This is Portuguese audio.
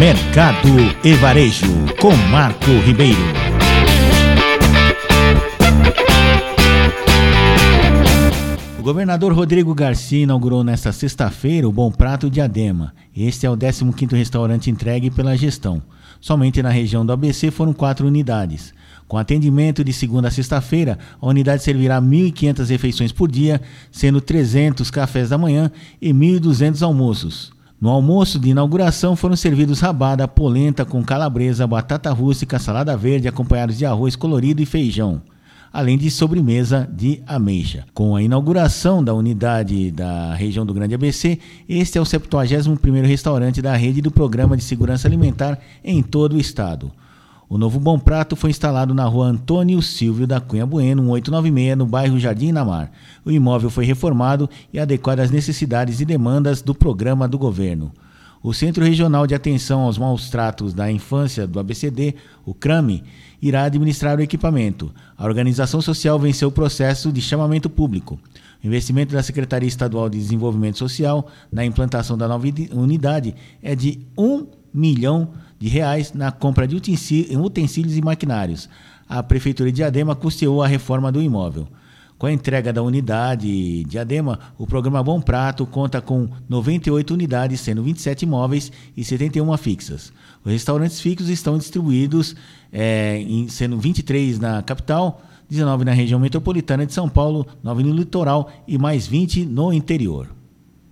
Mercado e Varejo, com Marco Ribeiro. O governador Rodrigo Garcia inaugurou nesta sexta-feira o Bom Prato Diadema. Este é o 15º restaurante entregue pela gestão. Somente na região do ABC foram quatro unidades. Com atendimento de segunda a sexta-feira, a unidade servirá 1.500 refeições por dia, sendo 300 cafés da manhã e 1.200 almoços. No almoço de inauguração foram servidos rabada, polenta com calabresa, batata rústica, salada verde, acompanhados de arroz colorido e feijão além de sobremesa de ameixa. Com a inauguração da unidade da região do Grande ABC, este é o 71º restaurante da rede do Programa de Segurança Alimentar em todo o estado. O novo Bom Prato foi instalado na rua Antônio Silvio da Cunha Bueno, 1896, no bairro Jardim Namar. O imóvel foi reformado e adequado às necessidades e demandas do programa do governo. O Centro Regional de Atenção aos Maus Tratos da Infância do ABCD, o CRAME, irá administrar o equipamento. A organização social venceu o processo de chamamento público. O investimento da Secretaria Estadual de Desenvolvimento Social na implantação da nova unidade é de 1 milhão de reais na compra de utensílios e maquinários. A Prefeitura de Diadema custeou a reforma do imóvel. Com a entrega da unidade Diadema, o programa Bom Prato conta com 98 unidades, sendo 27 imóveis e 71 fixas. Os restaurantes fixos estão distribuídos, é, em, sendo 23 na capital, 19 na região metropolitana de São Paulo, 9 no litoral e mais 20 no interior.